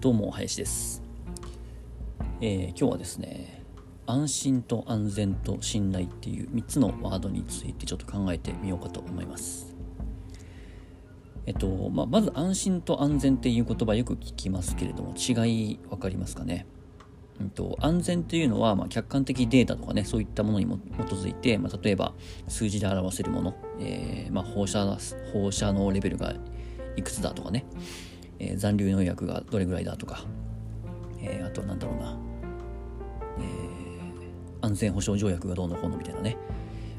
どうも林です、えー、今日はですね安心と安全と信頼っていう3つのワードについてちょっと考えてみようかと思います。えっとまあ、まず安心と安全っていう言葉よく聞きますけれども違い分かりますかね？うんと、安全というのは、まあ、客観的データとかねそういったものに基づいて、まあ、例えば数字で表せるもの、えーまあ、放射放射能レベルがいくつだとかね、えー、残留農薬がどれぐらいだとか、えー、あとなんだろうな、えー、安全保障条約がどうのこうのみたいなね、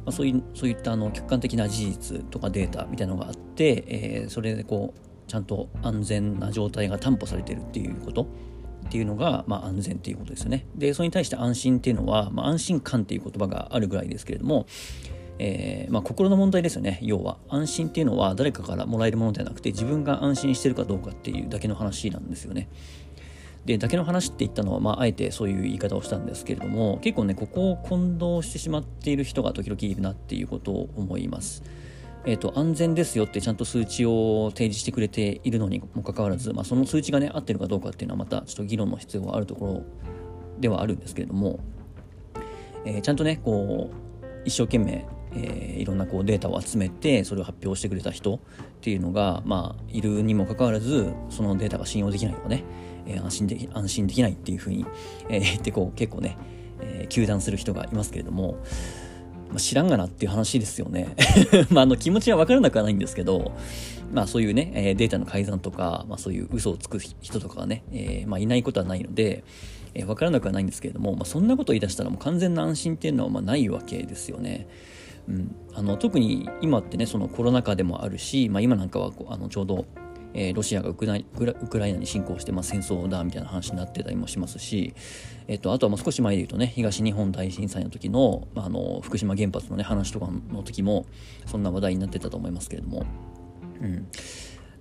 まあ、そういそういったあの客観的な事実とかデータみたいなのがあって、え、それでこうちゃんと安全な状態が担保されてるっていうこと。っていうのが、まあ、安全っていうことですよね。でそれに対して安心っていうのは、まあ、安心感っていう言葉があるぐらいですけれども、えー、まあ、心の問題ですよね要は安心っていうのは誰かからもらえるものではなくて自分が安心してるかどうかっていうだけの話なんですよね。でだけの話って言ったのは、まあ、あえてそういう言い方をしたんですけれども結構ねここを混同してしまっている人が時々いるなっていうことを思います。えーと、安全ですよってちゃんと数値を提示してくれているのにもかかわらず、まあ、その数値がね合ってるかどうかっていうのはまたちょっと議論の必要があるところではあるんですけれども、えー、ちゃんとねこう一生懸命えー、いろんなこうデータを集めてそれを発表してくれた人っていうのが、まあ、いるにもかかわらずそのデータが信用できないとかね、えー、安心でき安心できないっていうふうに、えー、ってこう結構ね、えー、糾弾する人がいますけれども、まあ、知らんがなっていう話ですよね。まあ、あの気持ちは分からなくはないんですけど、まあ、そういうね、えー、データの改ざんとか、まあ、そういう嘘をつく人とかがね、えーまあ、いないことはないので、えー、分からなくはないんですけれども、まあ、そんなことを言い出したらもう完全な安心っていうのはまあないわけですよね。うん、あの特に今ってねそのコロナ禍でもあるし、まあ、今なんかはあのちょうど、えー、ロシアがウクライナに侵攻して、まあ、戦争だみたいな話になってたりもしますし、えっと、あとはもう少し前で言うとね東日本大震災の時の,、まあ、あの福島原発の、ね、話とかの時もそんな話題になってたと思いますけれども。うん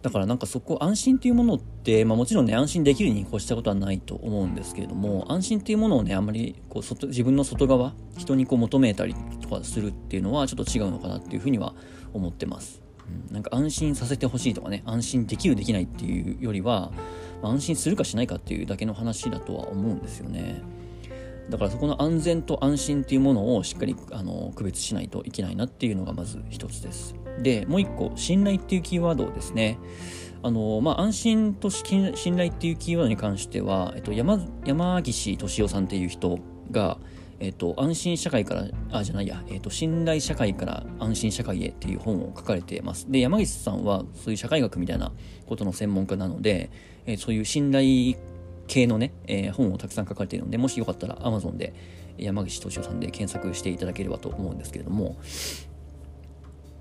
だからなんかそこ安心っていうものって、まあ、もちろんね安心できるに越したことはないと思うんですけれども安心っていうものをねあんまりこう外自分の外側人にこう求めたりとかするっていうのはちょっと違うのかなっていうふうには思ってます、うん、なんか安心させてほしいとかね安心できるできないっていうよりは、まあ、安心するかしないかっていうだけの話だとは思うんですよねだからそこの安全と安心っていうものをしっかりあの区別しないといけないなっていうのがまず一つです。で、もう一個、信頼っていうキーワードをですね、あのまあ、安心と信頼っていうキーワードに関しては、えっと、山山岸俊夫さんっていう人が、えっと、安心社会から、あ、じゃないや、えっと、信頼社会から安心社会へっていう本を書かれています。で、山岸さんはそういう社会学みたいなことの専門家なので、え、そういう信頼系のね、えー、本をたくさん書かれているので、もしよかったら Amazon で山岸敏夫さんで検索していただければと思うんですけれども、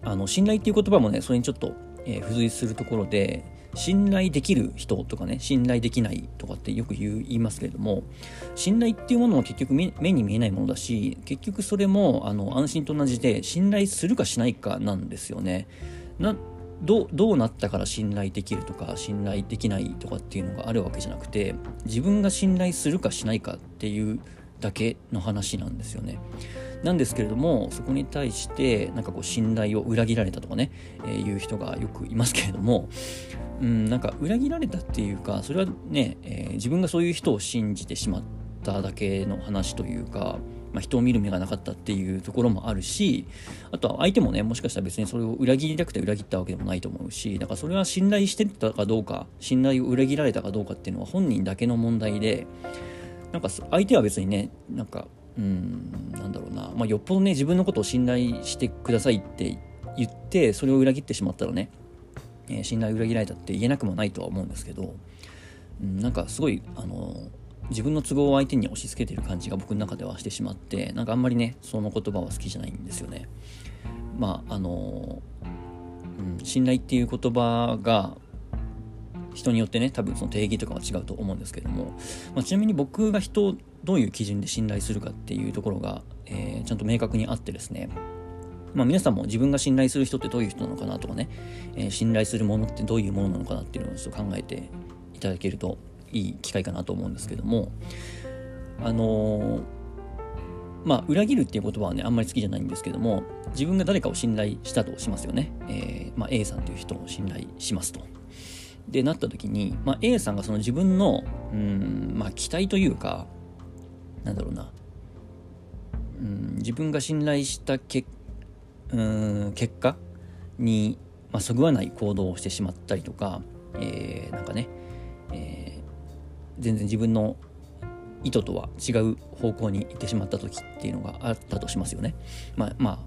あの、信頼っていう言葉もね、それにちょっと、えー、付随するところで、信頼できる人とかね、信頼できないとかってよく言いますけれども、信頼っていうものも結局目に見えないものだし、結局それもあの安心と同じで、信頼するかしないかなんですよね。などどうなったから信頼できるとか信頼できないとかっていうのがあるわけじゃなくて自分が信頼するかしないかっていうだけの話なんですよね。なんですけれどもそこに対してなんかこう信頼を裏切られたとかね、えー、いう人がよくいますけれども、うん、なんか裏切られたっていうかそれはね、えー、自分がそういう人を信じてしまっただけの話というかまあ、人を見る目がなかったっていうところもあるしあとは相手もねもしかしたら別にそれを裏切りたくて裏切ったわけでもないと思うしだからそれは信頼してたかどうか信頼を裏切られたかどうかっていうのは本人だけの問題でなんか相手は別にねなんかうんなんだろうな、まあ、よっぽどね自分のことを信頼してくださいって言ってそれを裏切ってしまったらね、えー、信頼を裏切られたって言えなくもないとは思うんですけど、うん、なんかすごいあの自分の都合を相手に押し付けてる感じが僕の中ではしてしまってなんかあんまりねその言葉は好きじゃないんですよね。まああの、うん、信頼っていう言葉が人によってね多分その定義とかは違うと思うんですけども、まあ、ちなみに僕が人をどういう基準で信頼するかっていうところが、えー、ちゃんと明確にあってですね。まあ、皆さんも自分が信頼する人ってどういう人なのかなとかね、えー、信頼するものってどういうものなのかなっていうのをちょっと考えていただけるといい機会かなと思うんですけども。あのー、まあ裏切るっていう言葉はねあんまり好きじゃないんですけども自分が誰かを信頼したとしますよね、えー、まあ、A さんという人を信頼しますと。でなった時に、まあ、A さんがその自分のうんまあ期待というかなんだろうなうん自分が信頼したけうん結果に、まあ、そぐわない行動をしてしまったりとか、えー、なんかね、えー、全然自分の意図とは違う方向に行ってしまった時っていうのがあったとしますよね。まあ、まあ、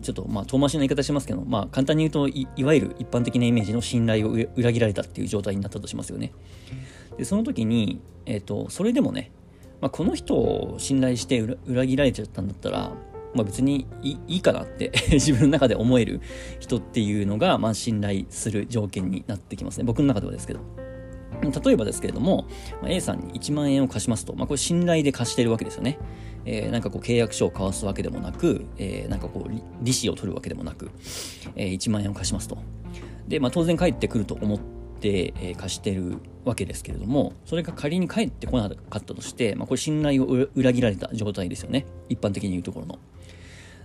ちょっとまあ遠回しな言い方しますけど、まあ簡単に言うとい、わゆる一般的なイメージの信頼を裏切られたっていう状態になったとしますよね。で、その時に、えっ、ー、と、それでもね、まあ、この人を信頼して裏切られちゃったんだったら、まあ、別にいいかなって 自分の中で思える人っていうのが、まあ、信頼する条件になってきますね。僕の中ではですけど。例えばですけれども、A さんに1万円を貸しますと、まあ、これ信頼で貸してるわけですよね。えー、なんかこう契約書を交わすわけでもなく、えー、なんかこう利子を取るわけでもなく、えー、1万円を貸しますと。で、まあ、当然返ってくると思って、えー、貸してるわけですけれども、それが仮に返ってこなかったとして、まあ、これ信頼を裏切られた状態ですよね。一般的に言うところの。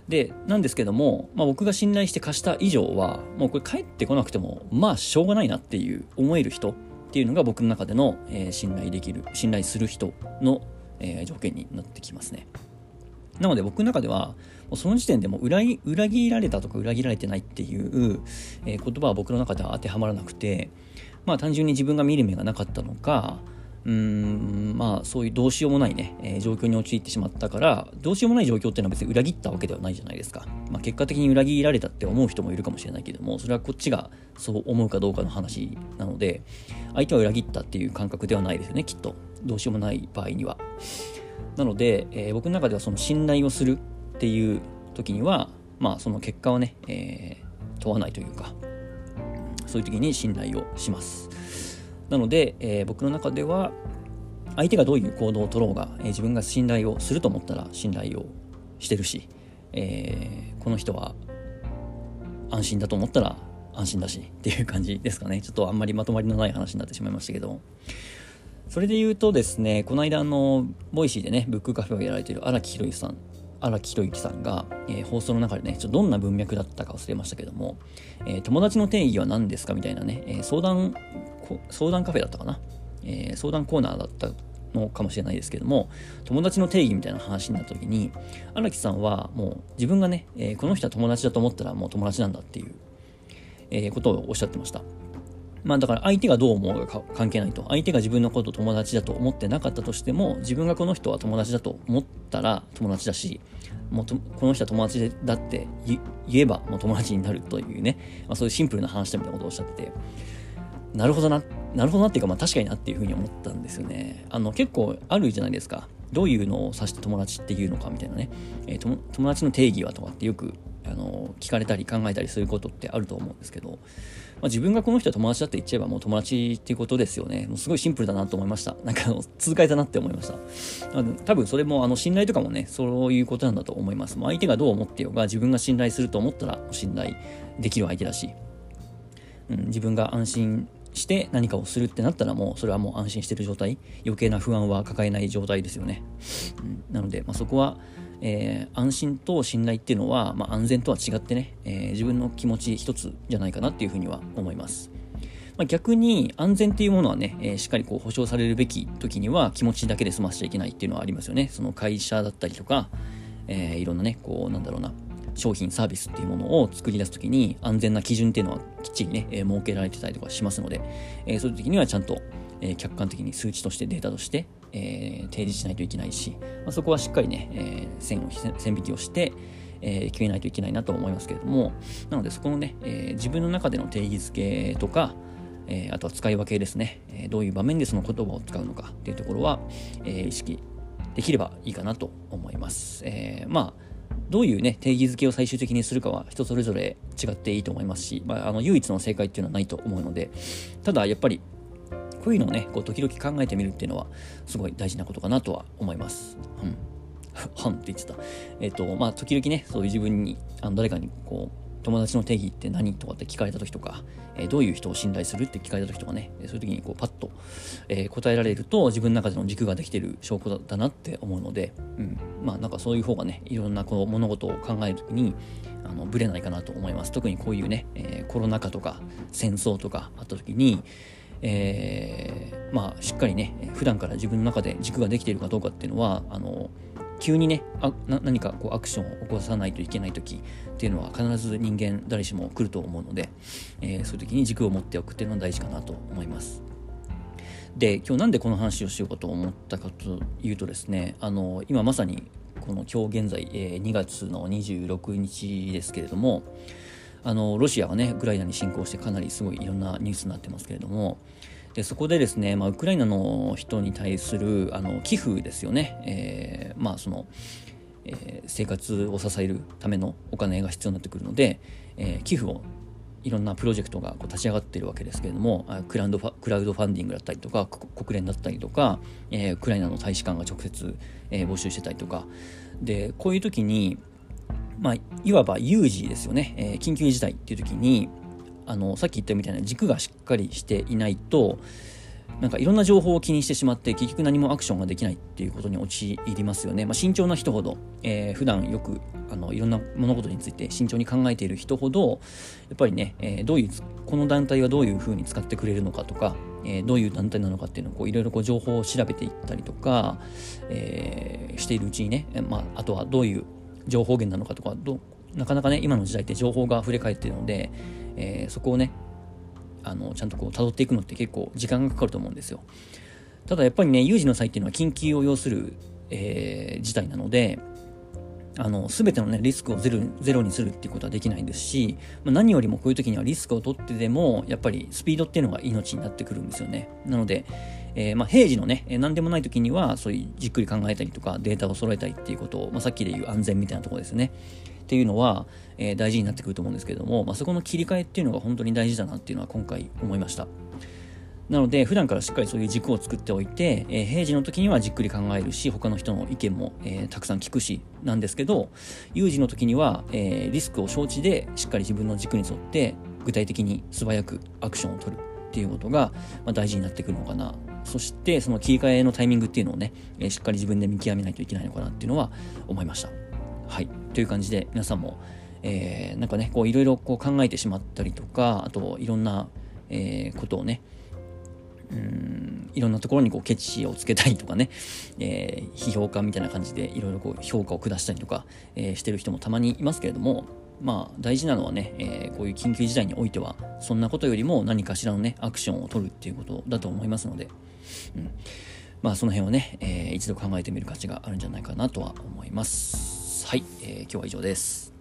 で、なんですけども、まあ、僕が信頼して貸した以上は、もうこれ返ってこなくても、まあしょうがないなっていう思える人っていうのが僕の中での、えー、信頼できる、信頼する人の、えー、条件になってきますね。なので僕の中では、その時点でも裏裏切られたとか裏切られてないっていう、えー、言葉は僕の中では当てはまらなくて、まあ単純に自分が見る目がなかったのか、うんまあそういうどうしようもないね、えー、状況に陥ってしまったからどうしようもない状況っていうのは別に裏切ったわけではないじゃないですか、まあ、結果的に裏切られたって思う人もいるかもしれないけどもそれはこっちがそう思うかどうかの話なので相手は裏切ったっていう感覚ではないですよねきっと。どうしようもない場合には。なので、えー、僕の中ではその信頼をするっていう時にはまあその結果をね、えー、問わないというかそういう時に信頼をします。なので、えー、僕の中では相手がどういう行動を取ろうが、えー、自分が信頼をすると思ったら信頼をしてるし、えー、この人は安心だと思ったら安心だしっていう感じですかね。ちょっとあんまりまとまりのない話になってしまいましたけどそれで言うとですねこの間あのボイシーでねブックカフェをやられている荒木宏之さん荒木宏之さんが、えー、放送の中でね、ちょっとどんな文脈だったか忘れましたけども、えー、友達の定義は何ですかみたいなね、えー、相談、相談カフェだったかな、え相談コーナーだったのかもしれないですけども、友達の定義みたいな話になった時に、荒木さんはもう自分がね、えこの人は友達だと思ったらもう友達なんだっていう、えことをおっしゃってました。まあだから相手がどう思うか関係ないと。相手が自分のことを友達だと思ってなかったとしても、自分がこの人は友達だと思ったら友達だし、もうこの人は友達だって言えばもう友達になるというね、まあ、そういうシンプルな話だみたいなことをおっしゃってて、なるほどな、なるほどなっていうか、まあ確かになっていうふうに思ったんですよね。あの結構あるじゃないですか。どういうのを指して友達っていうのかみたいなね。えー、友達の定義はとかってよくあの聞かれたり考えたりすることってあると思うんですけど、まあ、自分がこの人は友達だって言っちゃえばもう友達っていうことですよね。もうすごいシンプルだなと思いました。なんか痛快だなって思いました。多分それもあの信頼とかもね、そういうことなんだと思います。もう相手がどう思ってようが自分が信頼すると思ったら信頼できる相手だし、うん、自分が安心して何かをするってなったらもうそれはもう安心してる状態余計な不安は抱えない状態ですよね、うん、なので、まあ、そこはえー、安心と信頼っていうのは、まあ、安全とは違ってね、えー、自分の気持ち一つじゃないかなっていうふうには思います。まあ、逆に安全っていうものはね、えー、しっかりこう保証されるべき時には気持ちだけで済ませちゃいけないっていうのはありますよね。その会社だったりとか、えー、いろんなね、こうなんだろうな、商品サービスっていうものを作り出す時に安全な基準っていうのはきっちりね、えー、設けられてたりとかしますので、えー、そういう時にはちゃんと、えー、客観的に数値としてデータとして、えー、提示しないといけないし、まあ、そこはしっかりね、えー、線を線引きをして、えー、決めないといけないなと思いますけれどもなのでそこのね、えー、自分の中での定義づけとか、えー、あとは使い分けですね、えどういう場面でその言葉を使うのかっていうところは、え意識できればいいかなと思います、えまあどういうね、定義づけを最終的にするかは人それぞれ違っていいと思いますし、まあ、あの唯一の正解っていうのはないと思うので、ただやっぱりこういうのをね、こう時々考えてみるっていうのは、すごい大事なことかなとは思います。うん。はんって言ってた。えっ、ー、と、まあ、時々ね、そういう自分に、あの誰かにこう、友達の定義って何とかって聞かれた時とか、えー、どういう人を信頼するって聞かれた時とかね、そういう時にこうパッと、えー、答えられると自分の中での軸ができてる証拠だなって思うので、うん、まあなんかそういう方がね、いろんなこう物事を考える時に、あの、ブレないかなと思います。特にこういうね、えー、コロナ禍とか戦争とかあった時に、えー、まあしっかりね普段から自分の中で軸ができているかどうかっていうのはあの急にねあな何かこうアクションを起こさないといけない時っていうのは必ず人間誰しも来ると思うので、えー、そういう時に軸を持っておくっていうのは大事かなと思います。で今日なんでこの話をしようかと思ったかというとですねあの今まさにこの今日現在、えー、2月の26日ですけれどもあのロシアがねウクライナに侵攻してかなりすごいいろんなニュースになってますけれどもでそこでですね、まあ、ウクライナの人に対するあの寄付ですよね、えー、まあその、えー、生活を支えるためのお金が必要になってくるので、えー、寄付をいろんなプロジェクトがこう立ち上がっているわけですけれどもクラウドファクラウドファンディングだったりとか国連だったりとか、えー、ウクライナの大使館が直接、えー、募集してたりとか。でこういう時に、まあ、いわば有事ですよね、えー、緊急事態っていう時にあのさっき言ったみたいな軸がしっかりしていないとなんかいろんな情報を気にしてしまって結局何もアクションができないっていうことに陥りますよね。まあ、慎重な人ほど、えー、普段よくあのいろんな物事について慎重に考えている人ほどやっぱりね、えー、どういうこの団体はどういうふうに使ってくれるのかとか、えー、どういう団体なのかっていうのをいろいろ情報を調べていったりとか、えー、しているうちにね、まあ、あとはどういう情報源なのかとかどなかなかね今の時代って情報が溢れ返っているので、えー、そこをねあのちゃんとこう辿っていくのって結構時間がかかると思うんですよ。ただやっぱりね有事の際っていうのは緊急を要する、えー、事態なのであの全ての、ね、リスクをゼロゼロにするっていうことはできないですし、まあ、何よりもこういう時にはリスクを取ってでもやっぱりスピードっていうのが命になってくるんですよね。なので、えー、まあ、平時のね何でもない時にはそういうじっくり考えたりとかデータを揃えたりっていうことを、まあ、さっきで言う安全みたいなところですねっていうのは、えー、大事になってくると思うんですけども、まあ、そこの切り替えっていうのが本当に大事だなっていうのは今回思いました。なので、普段からしっかりそういう軸を作っておいて、えー、平時の時にはじっくり考えるし、他の人の意見も、えー、たくさん聞くし、なんですけど、有事の時には、えー、リスクを承知で、しっかり自分の軸に沿って、具体的に素早くアクションを取るっていうことが、まあ、大事になってくるのかな。そして、その切り替えのタイミングっていうのをね、えしっかり自分で見極めないといけないのかなっていうのは思いました。はい。という感じで、皆さんも、えー、なんかね、こういろいろこう考えてしまったりとか、あといろんな、えー、ことをね、うんいろんなところにこうケチをつけたりとかね、えー、批評家みたいな感じでいろいろこう評価を下したりとか、えー、してる人もたまにいますけれども、まあ大事なのはね、えー、こういう緊急事態においては、そんなことよりも何かしらのね、アクションを取るっていうことだと思いますので、うん、まあその辺をね、えー、一度考えてみる価値があるんじゃないかなとは思います。はい、えー、今日は以上です。